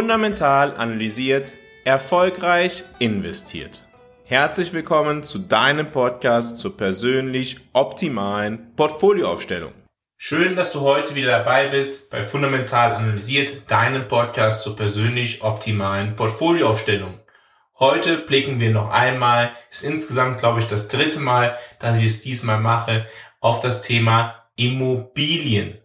Fundamental analysiert, erfolgreich investiert. Herzlich willkommen zu deinem Podcast zur persönlich optimalen Portfolioaufstellung. Schön, dass du heute wieder dabei bist bei Fundamental analysiert, deinem Podcast zur persönlich optimalen Portfolioaufstellung. Heute blicken wir noch einmal, ist insgesamt glaube ich das dritte Mal, dass ich es diesmal mache, auf das Thema Immobilien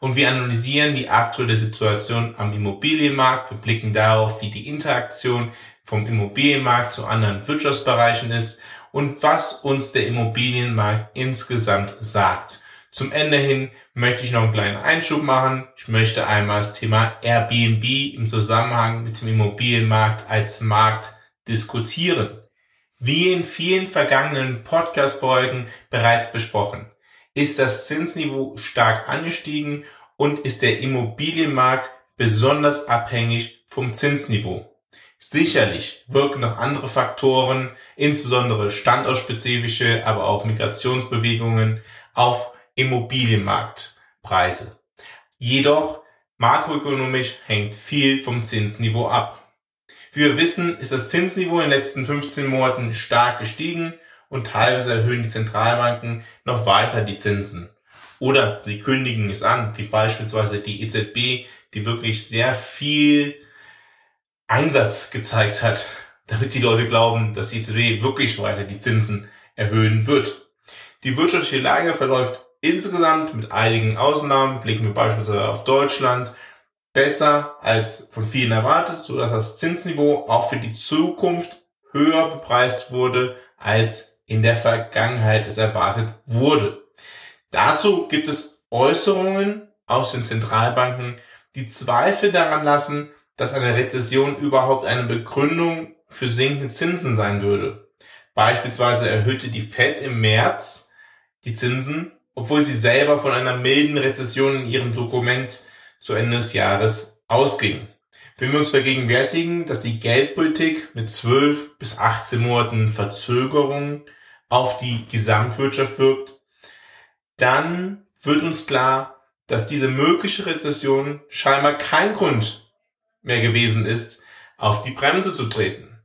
und wir analysieren die aktuelle Situation am Immobilienmarkt. Wir blicken darauf, wie die Interaktion vom Immobilienmarkt zu anderen Wirtschaftsbereichen ist und was uns der Immobilienmarkt insgesamt sagt. Zum Ende hin möchte ich noch einen kleinen Einschub machen. Ich möchte einmal das Thema Airbnb im Zusammenhang mit dem Immobilienmarkt als Markt diskutieren. Wie in vielen vergangenen Podcast-Folgen bereits besprochen, ist das Zinsniveau stark angestiegen und ist der Immobilienmarkt besonders abhängig vom Zinsniveau. Sicherlich wirken noch andere Faktoren, insbesondere standortspezifische, aber auch Migrationsbewegungen auf Immobilienmarktpreise. Jedoch makroökonomisch hängt viel vom Zinsniveau ab. Wie wir wissen, ist das Zinsniveau in den letzten 15 Monaten stark gestiegen und teilweise erhöhen die Zentralbanken noch weiter die Zinsen. Oder sie kündigen es an, wie beispielsweise die EZB, die wirklich sehr viel Einsatz gezeigt hat, damit die Leute glauben, dass die EZB wirklich weiter die Zinsen erhöhen wird. Die wirtschaftliche Lage verläuft insgesamt mit einigen Ausnahmen, blicken wir beispielsweise auf Deutschland, besser als von vielen erwartet, so dass das Zinsniveau auch für die Zukunft höher bepreist wurde als in der Vergangenheit es erwartet wurde. Dazu gibt es Äußerungen aus den Zentralbanken, die Zweifel daran lassen, dass eine Rezession überhaupt eine Begründung für sinkende Zinsen sein würde. Beispielsweise erhöhte die Fed im März die Zinsen, obwohl sie selber von einer milden Rezession in ihrem Dokument zu Ende des Jahres ausging. Wenn wir uns vergegenwärtigen, dass die Geldpolitik mit 12 bis 18 Monaten Verzögerung auf die Gesamtwirtschaft wirkt, dann wird uns klar, dass diese mögliche Rezession scheinbar kein Grund mehr gewesen ist, auf die Bremse zu treten.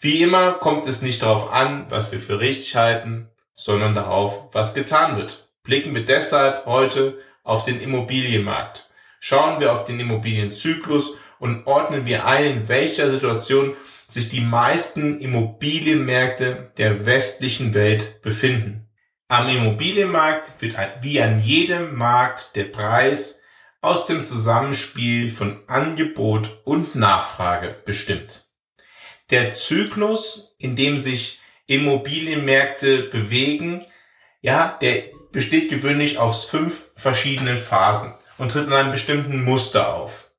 Wie immer kommt es nicht darauf an, was wir für richtig halten, sondern darauf, was getan wird. Blicken wir deshalb heute auf den Immobilienmarkt. Schauen wir auf den Immobilienzyklus und ordnen wir ein, in welcher Situation sich die meisten Immobilienmärkte der westlichen Welt befinden. Am Immobilienmarkt wird wie an jedem Markt der Preis aus dem Zusammenspiel von Angebot und Nachfrage bestimmt. Der Zyklus, in dem sich Immobilienmärkte bewegen, ja, der besteht gewöhnlich aus fünf verschiedenen Phasen und tritt in einem bestimmten Muster auf.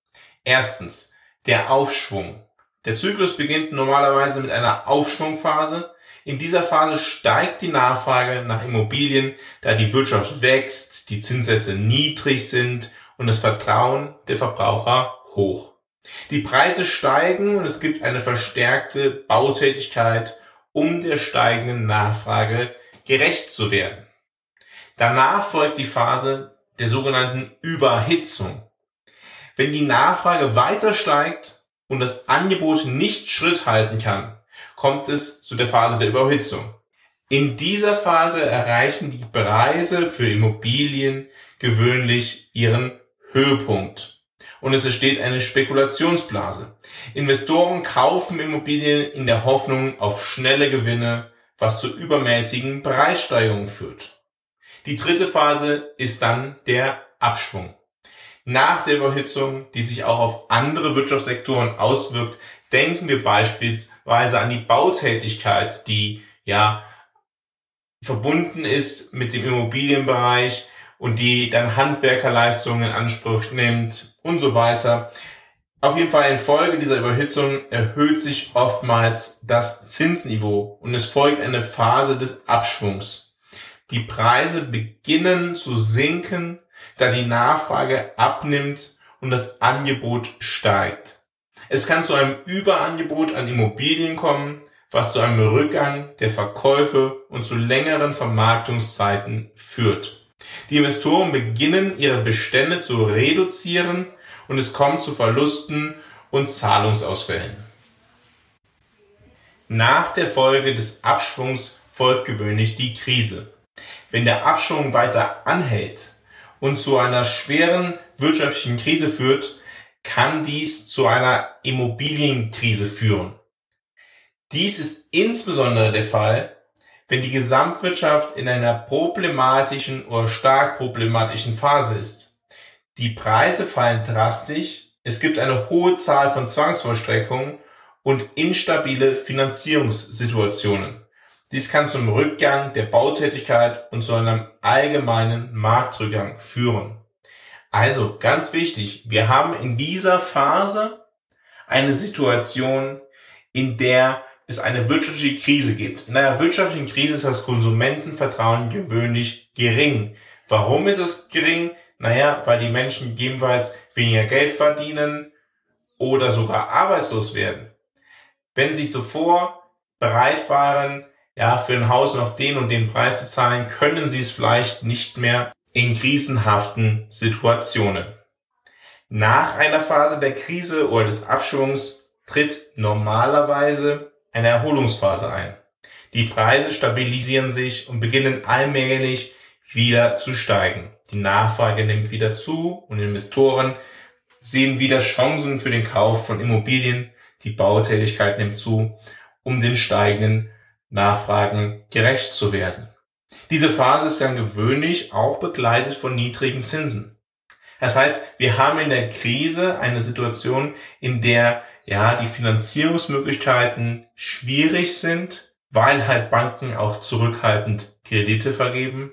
Erstens, der Aufschwung. Der Zyklus beginnt normalerweise mit einer Aufschwungphase. In dieser Phase steigt die Nachfrage nach Immobilien, da die Wirtschaft wächst, die Zinssätze niedrig sind und das Vertrauen der Verbraucher hoch. Die Preise steigen und es gibt eine verstärkte Bautätigkeit, um der steigenden Nachfrage gerecht zu werden. Danach folgt die Phase der sogenannten Überhitzung. Wenn die Nachfrage weiter steigt und das Angebot nicht Schritt halten kann, kommt es zu der Phase der Überhitzung. In dieser Phase erreichen die Preise für Immobilien gewöhnlich ihren Höhepunkt. Und es entsteht eine Spekulationsblase. Investoren kaufen Immobilien in der Hoffnung auf schnelle Gewinne, was zu übermäßigen Preissteigerungen führt. Die dritte Phase ist dann der Abschwung nach der Überhitzung, die sich auch auf andere Wirtschaftssektoren auswirkt. Denken wir beispielsweise an die Bautätigkeit, die ja verbunden ist mit dem Immobilienbereich und die dann Handwerkerleistungen in Anspruch nimmt und so weiter. Auf jeden Fall infolge dieser Überhitzung erhöht sich oftmals das Zinsniveau und es folgt eine Phase des Abschwungs. Die Preise beginnen zu sinken da die Nachfrage abnimmt und das Angebot steigt. Es kann zu einem Überangebot an Immobilien kommen, was zu einem Rückgang der Verkäufe und zu längeren Vermarktungszeiten führt. Die Investoren beginnen ihre Bestände zu reduzieren und es kommt zu Verlusten und Zahlungsausfällen. Nach der Folge des Abschwungs folgt gewöhnlich die Krise. Wenn der Abschwung weiter anhält und zu einer schweren wirtschaftlichen Krise führt, kann dies zu einer Immobilienkrise führen. Dies ist insbesondere der Fall, wenn die Gesamtwirtschaft in einer problematischen oder stark problematischen Phase ist. Die Preise fallen drastisch, es gibt eine hohe Zahl von Zwangsvollstreckungen und instabile Finanzierungssituationen. Dies kann zum Rückgang der Bautätigkeit und zu einem allgemeinen Marktrückgang führen. Also ganz wichtig, wir haben in dieser Phase eine Situation, in der es eine wirtschaftliche Krise gibt. In einer wirtschaftlichen Krise ist das Konsumentenvertrauen gewöhnlich gering. Warum ist es gering? Naja, weil die Menschen gegebenenfalls weniger Geld verdienen oder sogar arbeitslos werden. Wenn sie zuvor bereit waren, ja, für ein Haus noch den und den Preis zu zahlen, können sie es vielleicht nicht mehr in krisenhaften Situationen. Nach einer Phase der Krise oder des Abschwungs tritt normalerweise eine Erholungsphase ein. Die Preise stabilisieren sich und beginnen allmählich wieder zu steigen. Die Nachfrage nimmt wieder zu und Investoren sehen wieder Chancen für den Kauf von Immobilien. Die Bautätigkeit nimmt zu, um den steigenden Nachfragen gerecht zu werden. Diese Phase ist dann gewöhnlich auch begleitet von niedrigen Zinsen. Das heißt, wir haben in der Krise eine Situation, in der ja die Finanzierungsmöglichkeiten schwierig sind, weil halt Banken auch zurückhaltend Kredite vergeben.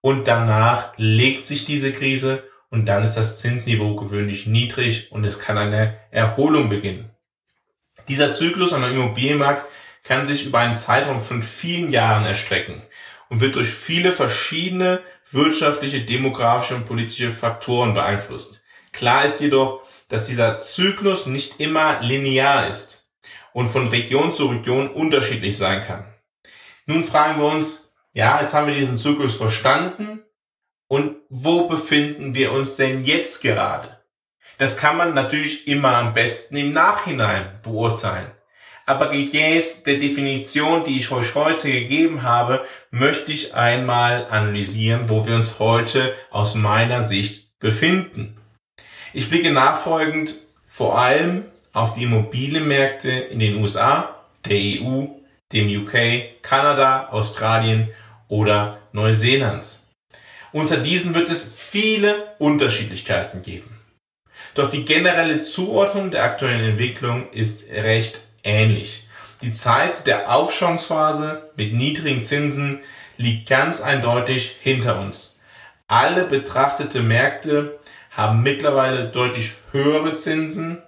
Und danach legt sich diese Krise und dann ist das Zinsniveau gewöhnlich niedrig und es kann eine Erholung beginnen. Dieser Zyklus am Immobilienmarkt kann sich über einen Zeitraum von vielen Jahren erstrecken und wird durch viele verschiedene wirtschaftliche, demografische und politische Faktoren beeinflusst. Klar ist jedoch, dass dieser Zyklus nicht immer linear ist und von Region zu Region unterschiedlich sein kann. Nun fragen wir uns, ja, jetzt haben wir diesen Zyklus verstanden und wo befinden wir uns denn jetzt gerade? Das kann man natürlich immer am besten im Nachhinein beurteilen. Aber gemäß der Definition, die ich euch heute gegeben habe, möchte ich einmal analysieren, wo wir uns heute aus meiner Sicht befinden. Ich blicke nachfolgend vor allem auf die Immobilienmärkte in den USA, der EU, dem UK, Kanada, Australien oder Neuseelands. Unter diesen wird es viele Unterschiedlichkeiten geben. Doch die generelle Zuordnung der aktuellen Entwicklung ist recht ähnlich. Die Zeit der Aufschwungsphase mit niedrigen Zinsen liegt ganz eindeutig hinter uns. Alle betrachtete Märkte haben mittlerweile deutlich höhere Zinsen,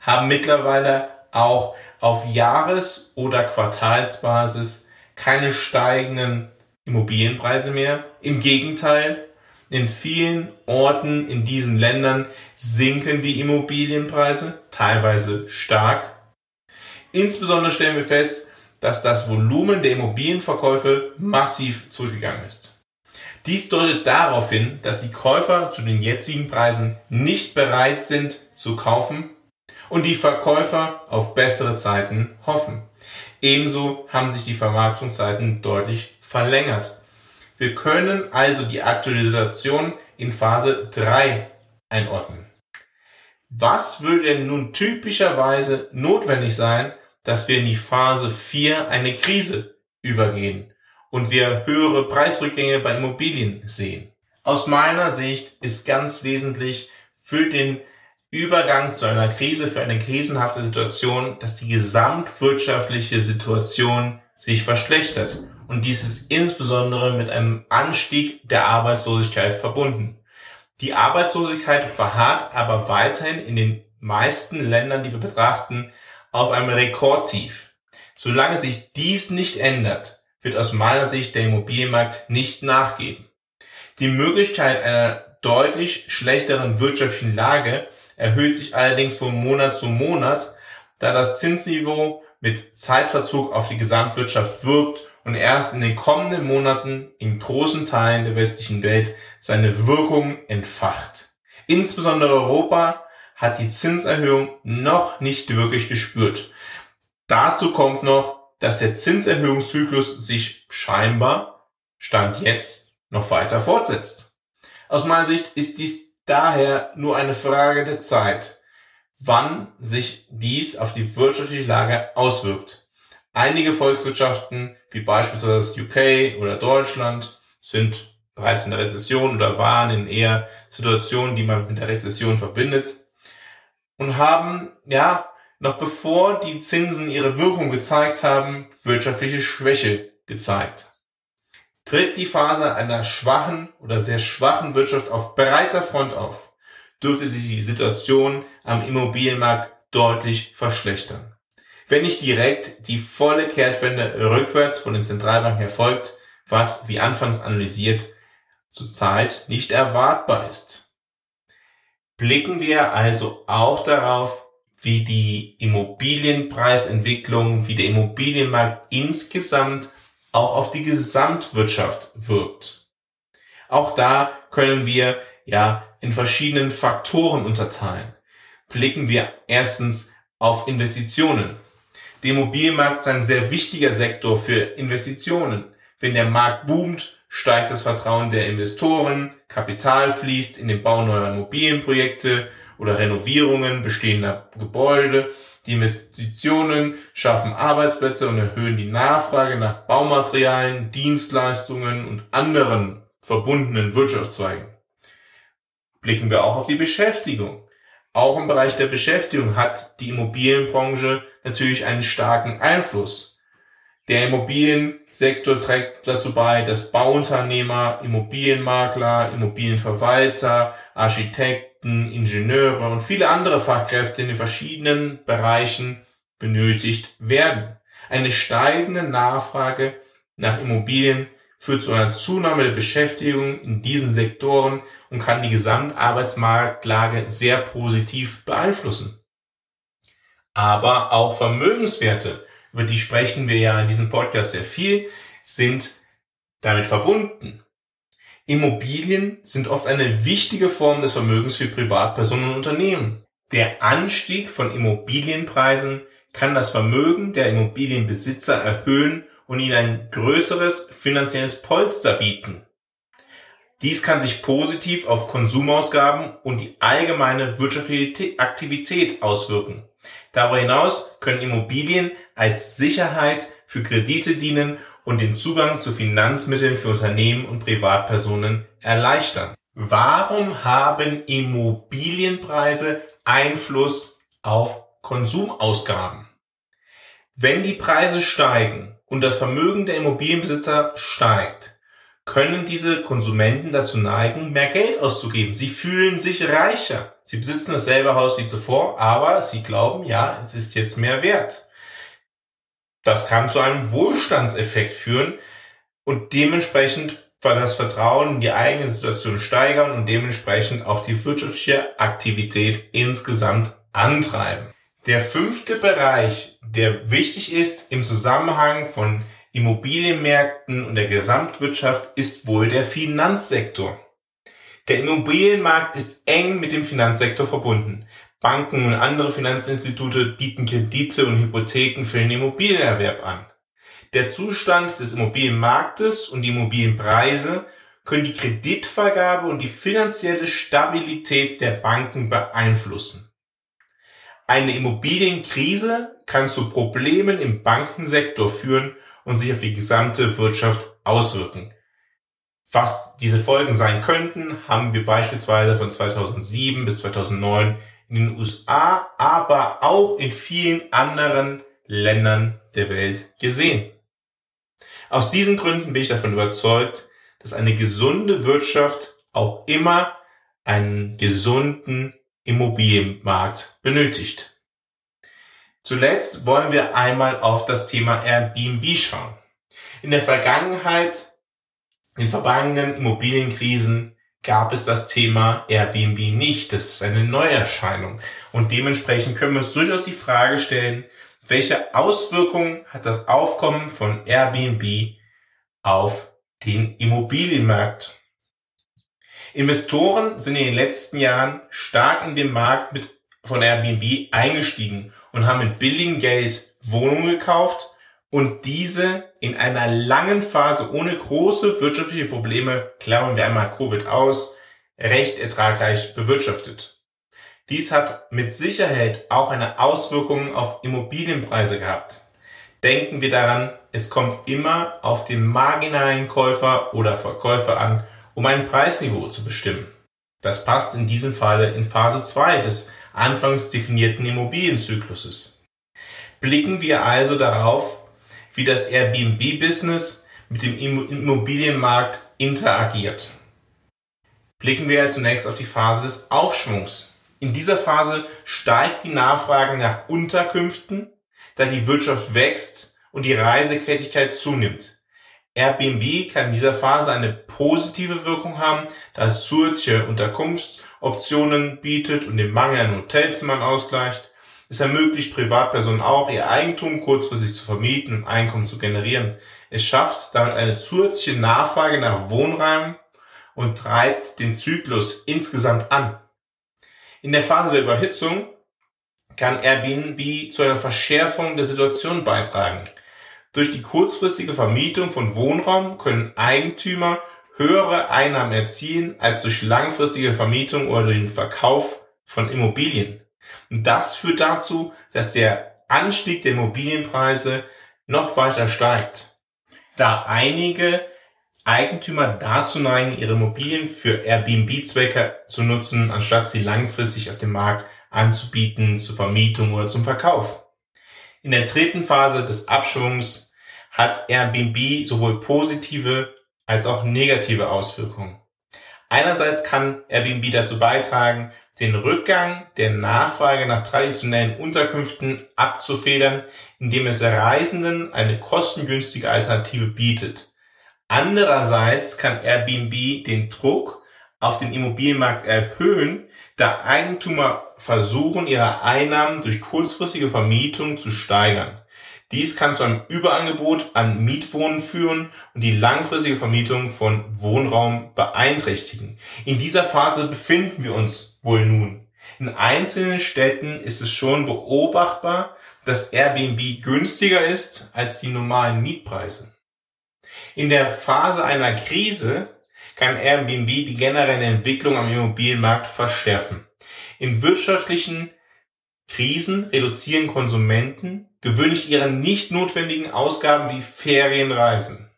haben mittlerweile auch auf Jahres- oder Quartalsbasis keine steigenden Immobilienpreise mehr. Im Gegenteil, in vielen Orten in diesen Ländern sinken die Immobilienpreise, teilweise stark. Insbesondere stellen wir fest, dass das Volumen der Immobilienverkäufe massiv zurückgegangen ist. Dies deutet darauf hin, dass die Käufer zu den jetzigen Preisen nicht bereit sind zu kaufen und die Verkäufer auf bessere Zeiten hoffen. Ebenso haben sich die Vermarktungszeiten deutlich verlängert. Wir können also die aktuelle Situation in Phase 3 einordnen. Was würde denn nun typischerweise notwendig sein, dass wir in die Phase 4 eine Krise übergehen und wir höhere Preisrückgänge bei Immobilien sehen. Aus meiner Sicht ist ganz wesentlich für den Übergang zu einer Krise, für eine krisenhafte Situation, dass die gesamtwirtschaftliche Situation sich verschlechtert. Und dies ist insbesondere mit einem Anstieg der Arbeitslosigkeit verbunden. Die Arbeitslosigkeit verharrt aber weiterhin in den meisten Ländern, die wir betrachten, auf einem Rekordtief. Solange sich dies nicht ändert, wird aus meiner Sicht der Immobilienmarkt nicht nachgeben. Die Möglichkeit einer deutlich schlechteren wirtschaftlichen Lage erhöht sich allerdings von Monat zu Monat, da das Zinsniveau mit Zeitverzug auf die Gesamtwirtschaft wirkt und erst in den kommenden Monaten in großen Teilen der westlichen Welt seine Wirkung entfacht. Insbesondere Europa hat die Zinserhöhung noch nicht wirklich gespürt. Dazu kommt noch, dass der Zinserhöhungszyklus sich scheinbar, stand jetzt, noch weiter fortsetzt. Aus meiner Sicht ist dies daher nur eine Frage der Zeit, wann sich dies auf die wirtschaftliche Lage auswirkt. Einige Volkswirtschaften, wie beispielsweise das UK oder Deutschland, sind bereits in der Rezession oder waren in eher Situationen, die man mit der Rezession verbindet und haben, ja, noch bevor die Zinsen ihre Wirkung gezeigt haben, wirtschaftliche Schwäche gezeigt. Tritt die Phase einer schwachen oder sehr schwachen Wirtschaft auf breiter Front auf, dürfte sich die Situation am Immobilienmarkt deutlich verschlechtern. Wenn nicht direkt die volle Kehrtwende rückwärts von den Zentralbanken erfolgt, was, wie anfangs analysiert, zurzeit nicht erwartbar ist. Blicken wir also auch darauf, wie die Immobilienpreisentwicklung, wie der Immobilienmarkt insgesamt auch auf die Gesamtwirtschaft wirkt. Auch da können wir ja in verschiedenen Faktoren unterteilen. Blicken wir erstens auf Investitionen. Der Immobilienmarkt ist ein sehr wichtiger Sektor für Investitionen. Wenn der Markt boomt, steigt das Vertrauen der Investoren, Kapital fließt in den Bau neuer Immobilienprojekte oder Renovierungen bestehender Gebäude. Die Investitionen schaffen Arbeitsplätze und erhöhen die Nachfrage nach Baumaterialien, Dienstleistungen und anderen verbundenen Wirtschaftszweigen. Blicken wir auch auf die Beschäftigung. Auch im Bereich der Beschäftigung hat die Immobilienbranche natürlich einen starken Einfluss. Der Immobiliensektor trägt dazu bei, dass Bauunternehmer, Immobilienmakler, Immobilienverwalter, Architekten, Ingenieure und viele andere Fachkräfte in den verschiedenen Bereichen benötigt werden. Eine steigende Nachfrage nach Immobilien führt zu einer Zunahme der Beschäftigung in diesen Sektoren und kann die Gesamtarbeitsmarktlage sehr positiv beeinflussen. Aber auch Vermögenswerte über die sprechen wir ja in diesem Podcast sehr viel, sind damit verbunden. Immobilien sind oft eine wichtige Form des Vermögens für Privatpersonen und Unternehmen. Der Anstieg von Immobilienpreisen kann das Vermögen der Immobilienbesitzer erhöhen und ihnen ein größeres finanzielles Polster bieten. Dies kann sich positiv auf Konsumausgaben und die allgemeine wirtschaftliche Aktivität auswirken. Darüber hinaus können Immobilien als Sicherheit für Kredite dienen und den Zugang zu Finanzmitteln für Unternehmen und Privatpersonen erleichtern. Warum haben Immobilienpreise Einfluss auf Konsumausgaben? Wenn die Preise steigen und das Vermögen der Immobilienbesitzer steigt, können diese Konsumenten dazu neigen, mehr Geld auszugeben. Sie fühlen sich reicher. Sie besitzen dasselbe Haus wie zuvor, aber sie glauben, ja, es ist jetzt mehr wert. Das kann zu einem Wohlstandseffekt führen und dementsprechend das Vertrauen in die eigene Situation steigern und dementsprechend auch die wirtschaftliche Aktivität insgesamt antreiben. Der fünfte Bereich, der wichtig ist im Zusammenhang von Immobilienmärkten und der Gesamtwirtschaft, ist wohl der Finanzsektor. Der Immobilienmarkt ist eng mit dem Finanzsektor verbunden. Banken und andere Finanzinstitute bieten Kredite und Hypotheken für den Immobilienerwerb an. Der Zustand des Immobilienmarktes und die Immobilienpreise können die Kreditvergabe und die finanzielle Stabilität der Banken beeinflussen. Eine Immobilienkrise kann zu Problemen im Bankensektor führen und sich auf die gesamte Wirtschaft auswirken. Was diese Folgen sein könnten, haben wir beispielsweise von 2007 bis 2009 in den USA, aber auch in vielen anderen Ländern der Welt gesehen. Aus diesen Gründen bin ich davon überzeugt, dass eine gesunde Wirtschaft auch immer einen gesunden Immobilienmarkt benötigt. Zuletzt wollen wir einmal auf das Thema Airbnb schauen. In der Vergangenheit, in vergangenen Immobilienkrisen gab es das Thema Airbnb nicht. Das ist eine Neuerscheinung. Und dementsprechend können wir uns durchaus die Frage stellen, welche Auswirkungen hat das Aufkommen von Airbnb auf den Immobilienmarkt? Investoren sind in den letzten Jahren stark in den Markt mit von Airbnb eingestiegen und haben mit billigem Geld Wohnungen gekauft und diese in einer langen Phase ohne große wirtschaftliche Probleme, klammern wir einmal Covid aus, recht ertragreich bewirtschaftet. Dies hat mit Sicherheit auch eine Auswirkung auf Immobilienpreise gehabt. Denken wir daran, es kommt immer auf den marginalen Käufer oder Verkäufer an, um ein Preisniveau zu bestimmen. Das passt in diesem Falle in Phase 2 des anfangs definierten Immobilienzykluses. Blicken wir also darauf, wie das Airbnb-Business mit dem Immobilienmarkt interagiert. Blicken wir zunächst auf die Phase des Aufschwungs. In dieser Phase steigt die Nachfrage nach Unterkünften, da die Wirtschaft wächst und die Reisekräftigkeit zunimmt. Airbnb kann in dieser Phase eine positive Wirkung haben, da es zusätzliche Unterkunftsoptionen bietet und den Mangel an Hotelzimmern ausgleicht. Es ermöglicht Privatpersonen auch, ihr Eigentum kurzfristig zu vermieten und Einkommen zu generieren. Es schafft damit eine zusätzliche Nachfrage nach Wohnräumen und treibt den Zyklus insgesamt an. In der Phase der Überhitzung kann Airbnb zu einer Verschärfung der Situation beitragen. Durch die kurzfristige Vermietung von Wohnraum können Eigentümer höhere Einnahmen erzielen als durch langfristige Vermietung oder den Verkauf von Immobilien. Und das führt dazu, dass der Anstieg der Immobilienpreise noch weiter steigt, da einige Eigentümer dazu neigen, ihre Immobilien für Airbnb-Zwecke zu nutzen, anstatt sie langfristig auf dem Markt anzubieten, zur Vermietung oder zum Verkauf. In der dritten Phase des Abschwungs hat Airbnb sowohl positive als auch negative Auswirkungen. Einerseits kann Airbnb dazu beitragen, den Rückgang der Nachfrage nach traditionellen Unterkünften abzufedern, indem es Reisenden eine kostengünstige Alternative bietet. Andererseits kann Airbnb den Druck auf den Immobilienmarkt erhöhen, da Eigentümer versuchen, ihre Einnahmen durch kurzfristige Vermietung zu steigern. Dies kann zu einem Überangebot an Mietwohnen führen und die langfristige Vermietung von Wohnraum beeinträchtigen. In dieser Phase befinden wir uns wohl nun. In einzelnen Städten ist es schon beobachtbar, dass Airbnb günstiger ist als die normalen Mietpreise. In der Phase einer Krise kann Airbnb die generelle Entwicklung am Immobilienmarkt verschärfen. In wirtschaftlichen Krisen reduzieren Konsumenten gewöhnlich ihre nicht notwendigen Ausgaben wie Ferienreisen.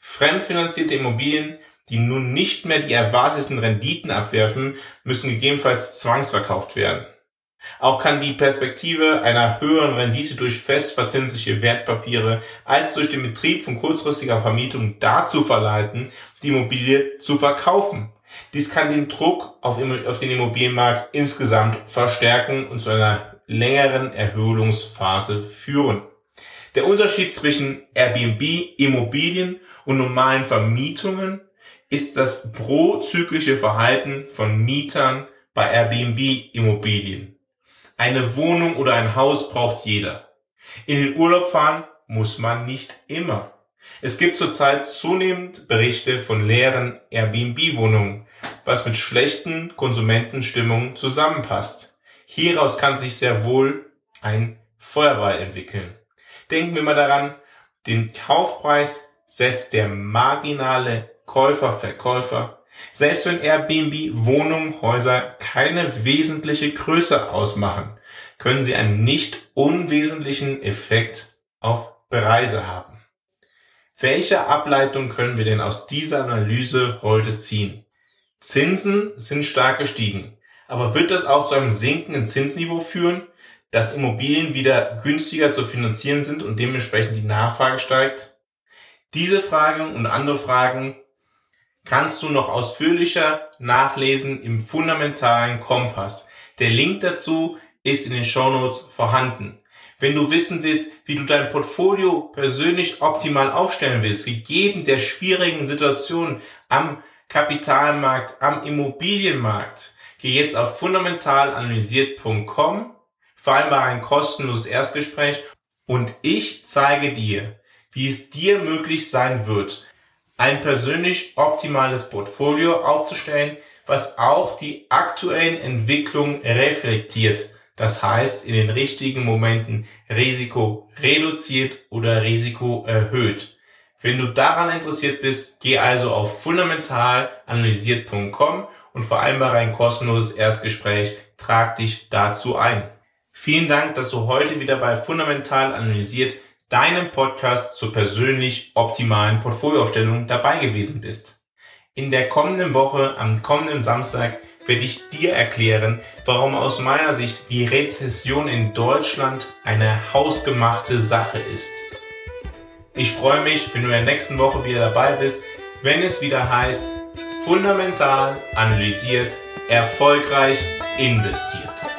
Fremdfinanzierte Immobilien, die nun nicht mehr die erwarteten Renditen abwerfen, müssen gegebenenfalls zwangsverkauft werden. Auch kann die Perspektive einer höheren Rendite durch festverzinsliche Wertpapiere als durch den Betrieb von kurzfristiger Vermietung dazu verleiten, die Immobilie zu verkaufen. Dies kann den Druck auf, den Immobilienmarkt insgesamt verstärken und zu einer längeren Erholungsphase führen. Der Unterschied zwischen Airbnb Immobilien und normalen Vermietungen ist das prozyklische Verhalten von Mietern bei Airbnb Immobilien. Eine Wohnung oder ein Haus braucht jeder. In den Urlaub fahren muss man nicht immer. Es gibt zurzeit zunehmend Berichte von leeren Airbnb-Wohnungen, was mit schlechten Konsumentenstimmungen zusammenpasst. Hieraus kann sich sehr wohl ein Feuerball entwickeln. Denken wir mal daran, den Kaufpreis setzt der marginale Käufer-Verkäufer. Selbst wenn Airbnb Wohnungen, Häuser keine wesentliche Größe ausmachen, können sie einen nicht unwesentlichen Effekt auf Preise haben. Welche Ableitung können wir denn aus dieser Analyse heute ziehen? Zinsen sind stark gestiegen. Aber wird das auch zu einem sinkenden Zinsniveau führen, dass Immobilien wieder günstiger zu finanzieren sind und dementsprechend die Nachfrage steigt? Diese Fragen und andere Fragen kannst du noch ausführlicher nachlesen im fundamentalen Kompass. Der Link dazu ist in den Shownotes vorhanden. Wenn du wissen willst, wie du dein Portfolio persönlich optimal aufstellen willst, gegeben der schwierigen Situation am Kapitalmarkt, am Immobilienmarkt, geh jetzt auf fundamentalanalysiert.com, vereinbare ein kostenloses Erstgespräch und ich zeige dir, wie es dir möglich sein wird, ein persönlich optimales Portfolio aufzustellen, was auch die aktuellen Entwicklungen reflektiert. Das heißt, in den richtigen Momenten Risiko reduziert oder Risiko erhöht. Wenn du daran interessiert bist, geh also auf fundamentalanalysiert.com und vereinbare ein kostenloses Erstgespräch. Trag dich dazu ein. Vielen Dank, dass du heute wieder bei Fundamental Analysiert, deinem Podcast zur persönlich optimalen Portfolioaufstellung dabei gewesen bist. In der kommenden Woche, am kommenden Samstag, werde ich dir erklären, warum aus meiner Sicht die Rezession in Deutschland eine hausgemachte Sache ist. Ich freue mich, wenn du in der nächsten Woche wieder dabei bist, wenn es wieder heißt, fundamental analysiert, erfolgreich investiert.